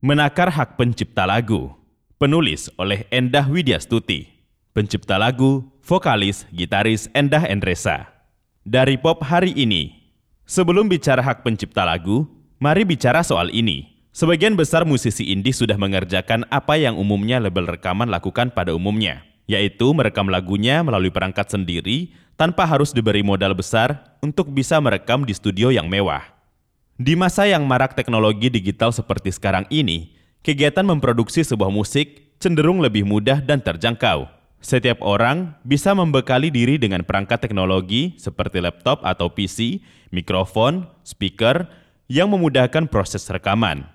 Menakar Hak Pencipta Lagu Penulis oleh Endah Widyastuti Pencipta lagu, vokalis, gitaris Endah Endresa Dari pop hari ini Sebelum bicara hak pencipta lagu, mari bicara soal ini. Sebagian besar musisi indie sudah mengerjakan apa yang umumnya label rekaman lakukan pada umumnya, yaitu merekam lagunya melalui perangkat sendiri tanpa harus diberi modal besar untuk bisa merekam di studio yang mewah. Di masa yang marak teknologi digital seperti sekarang ini, kegiatan memproduksi sebuah musik cenderung lebih mudah dan terjangkau. Setiap orang bisa membekali diri dengan perangkat teknologi seperti laptop atau PC, mikrofon, speaker, yang memudahkan proses rekaman.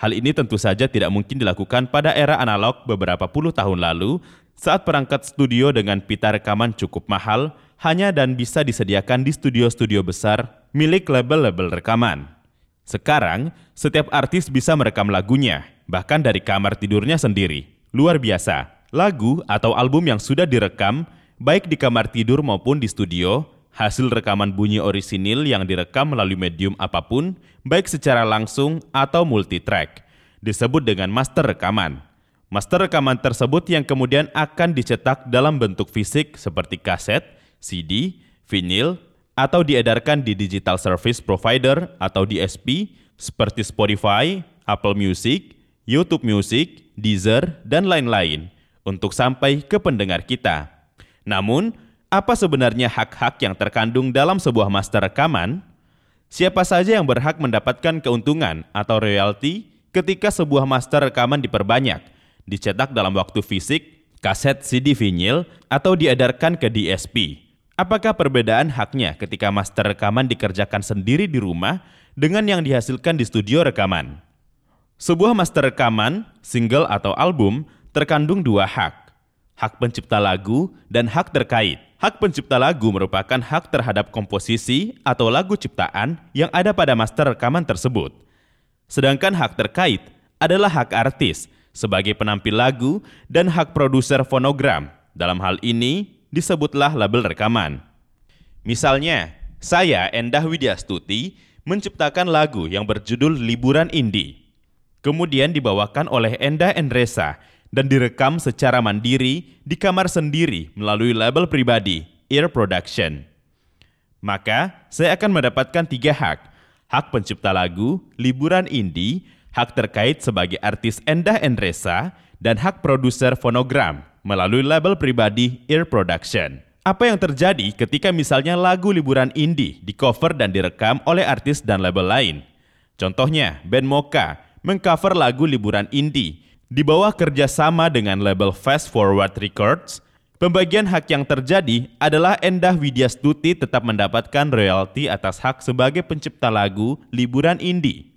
Hal ini tentu saja tidak mungkin dilakukan pada era analog beberapa puluh tahun lalu saat perangkat studio dengan pita rekaman cukup mahal hanya dan bisa disediakan di studio-studio besar milik label-label rekaman. Sekarang, setiap artis bisa merekam lagunya, bahkan dari kamar tidurnya sendiri. Luar biasa, lagu atau album yang sudah direkam, baik di kamar tidur maupun di studio, hasil rekaman bunyi orisinil yang direkam melalui medium apa pun, baik secara langsung atau multitrack, disebut dengan master rekaman. Master rekaman tersebut yang kemudian akan dicetak dalam bentuk fisik seperti kaset, CD, vinil, atau diedarkan di digital service provider atau DSP seperti Spotify, Apple Music, YouTube Music, Deezer, dan lain-lain untuk sampai ke pendengar kita. Namun, apa sebenarnya hak-hak yang terkandung dalam sebuah master rekaman? Siapa saja yang berhak mendapatkan keuntungan atau royalti ketika sebuah master rekaman diperbanyak, dicetak dalam waktu fisik, kaset CD vinyl, atau diedarkan ke DSP? Apakah perbedaan haknya ketika master rekaman dikerjakan sendiri di rumah dengan yang dihasilkan di studio rekaman? Sebuah master rekaman, single atau album, terkandung dua hak. Hak pencipta lagu dan hak terkait. Hak pencipta lagu merupakan hak terhadap komposisi atau lagu ciptaan yang ada pada master rekaman tersebut. Sedangkan hak terkait adalah hak artis sebagai penampil lagu dan hak produser fonogram. Dalam hal ini, disebutlah label rekaman. Misalnya, saya Endah Widyastuti menciptakan lagu yang berjudul Liburan Indie. Kemudian dibawakan oleh Endah Endresa dan direkam secara mandiri di kamar sendiri melalui label pribadi, Ear Production. Maka, saya akan mendapatkan tiga hak. Hak pencipta lagu, liburan indie, hak terkait sebagai artis Endah Endresa, dan hak produser fonogram melalui label pribadi Ear Production. Apa yang terjadi ketika misalnya lagu liburan indie di cover dan direkam oleh artis dan label lain? Contohnya, band Mocha mengcover lagu liburan indie di bawah kerjasama dengan label Fast Forward Records. Pembagian hak yang terjadi adalah Endah Widyastuti tetap mendapatkan royalti atas hak sebagai pencipta lagu liburan indie.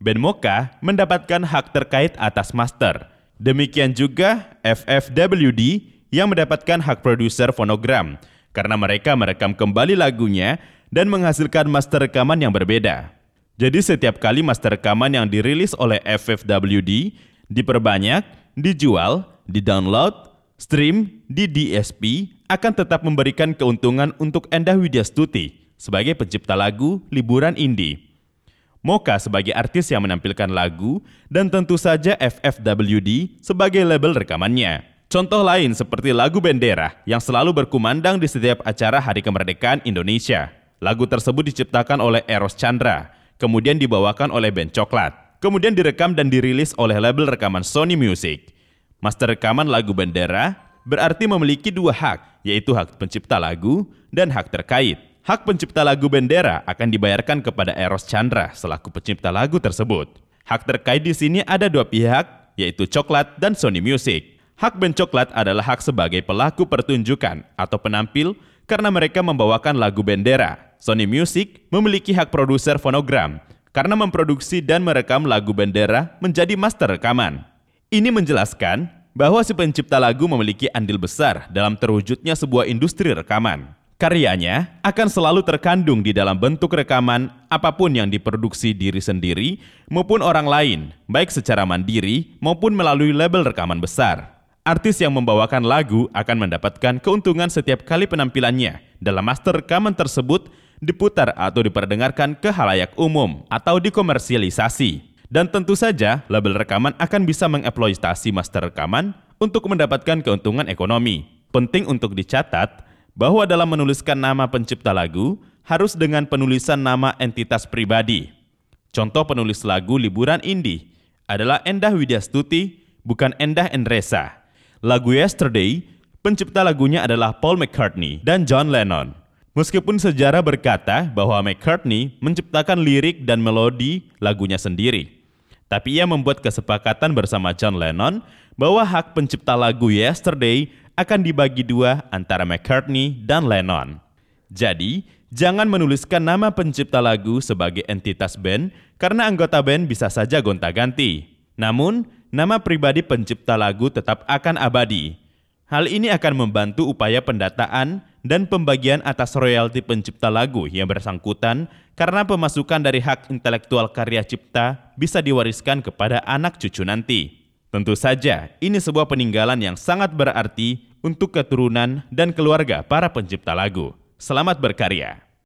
Band Mocha mendapatkan hak terkait atas master, Demikian juga FFWD yang mendapatkan hak produser fonogram karena mereka merekam kembali lagunya dan menghasilkan master rekaman yang berbeda. Jadi setiap kali master rekaman yang dirilis oleh FFWD diperbanyak, dijual, di-download, stream, di DSP akan tetap memberikan keuntungan untuk Endah Widyastuti sebagai pencipta lagu liburan indie. Moka sebagai artis yang menampilkan lagu, dan tentu saja FFWD sebagai label rekamannya. Contoh lain seperti lagu Bendera yang selalu berkumandang di setiap acara Hari Kemerdekaan Indonesia. Lagu tersebut diciptakan oleh Eros Chandra, kemudian dibawakan oleh band Coklat, kemudian direkam dan dirilis oleh label rekaman Sony Music. Master rekaman lagu Bendera berarti memiliki dua hak, yaitu hak pencipta lagu dan hak terkait. Hak pencipta lagu Bendera akan dibayarkan kepada Eros Chandra selaku pencipta lagu tersebut. Hak terkait di sini ada dua pihak, yaitu Coklat dan Sony Music. Hak band Coklat adalah hak sebagai pelaku pertunjukan atau penampil karena mereka membawakan lagu Bendera. Sony Music memiliki hak produser fonogram karena memproduksi dan merekam lagu Bendera menjadi master rekaman. Ini menjelaskan bahwa si pencipta lagu memiliki andil besar dalam terwujudnya sebuah industri rekaman. Karyanya akan selalu terkandung di dalam bentuk rekaman apa pun yang diproduksi diri sendiri maupun orang lain, baik secara mandiri maupun melalui label rekaman besar. Artis yang membawakan lagu akan mendapatkan keuntungan setiap kali penampilannya dalam master rekaman tersebut diputar atau diperdengarkan ke halayak umum atau dikomersialisasi. Dan tentu saja, label rekaman akan bisa mengeksploitasi master rekaman untuk mendapatkan keuntungan ekonomi. Penting untuk dicatat bahwa dalam menuliskan nama pencipta lagu harus dengan penulisan nama entitas pribadi. Contoh penulis lagu liburan indie adalah Endah Widyastuti, bukan Endah Endresa. Lagu Yesterday, pencipta lagunya adalah Paul McCartney dan John Lennon. Meskipun sejarah berkata bahwa McCartney menciptakan lirik dan melodi lagunya sendiri, tapi ia membuat kesepakatan bersama John Lennon bahwa hak pencipta lagu Yesterday akan dibagi dua antara McCartney dan Lennon. Jadi, jangan menuliskan nama pencipta lagu sebagai entitas band karena anggota band bisa saja gonta-ganti. Namun, nama pribadi pencipta lagu tetap akan abadi. Hal ini akan membantu upaya pendataan dan pembagian atas royalti pencipta lagu yang bersangkutan karena pemasukan dari hak intelektual karya cipta bisa diwariskan kepada anak cucu nanti. Tentu saja, ini sebuah peninggalan yang sangat berarti untuk keturunan dan keluarga para pencipta lagu. Selamat berkarya.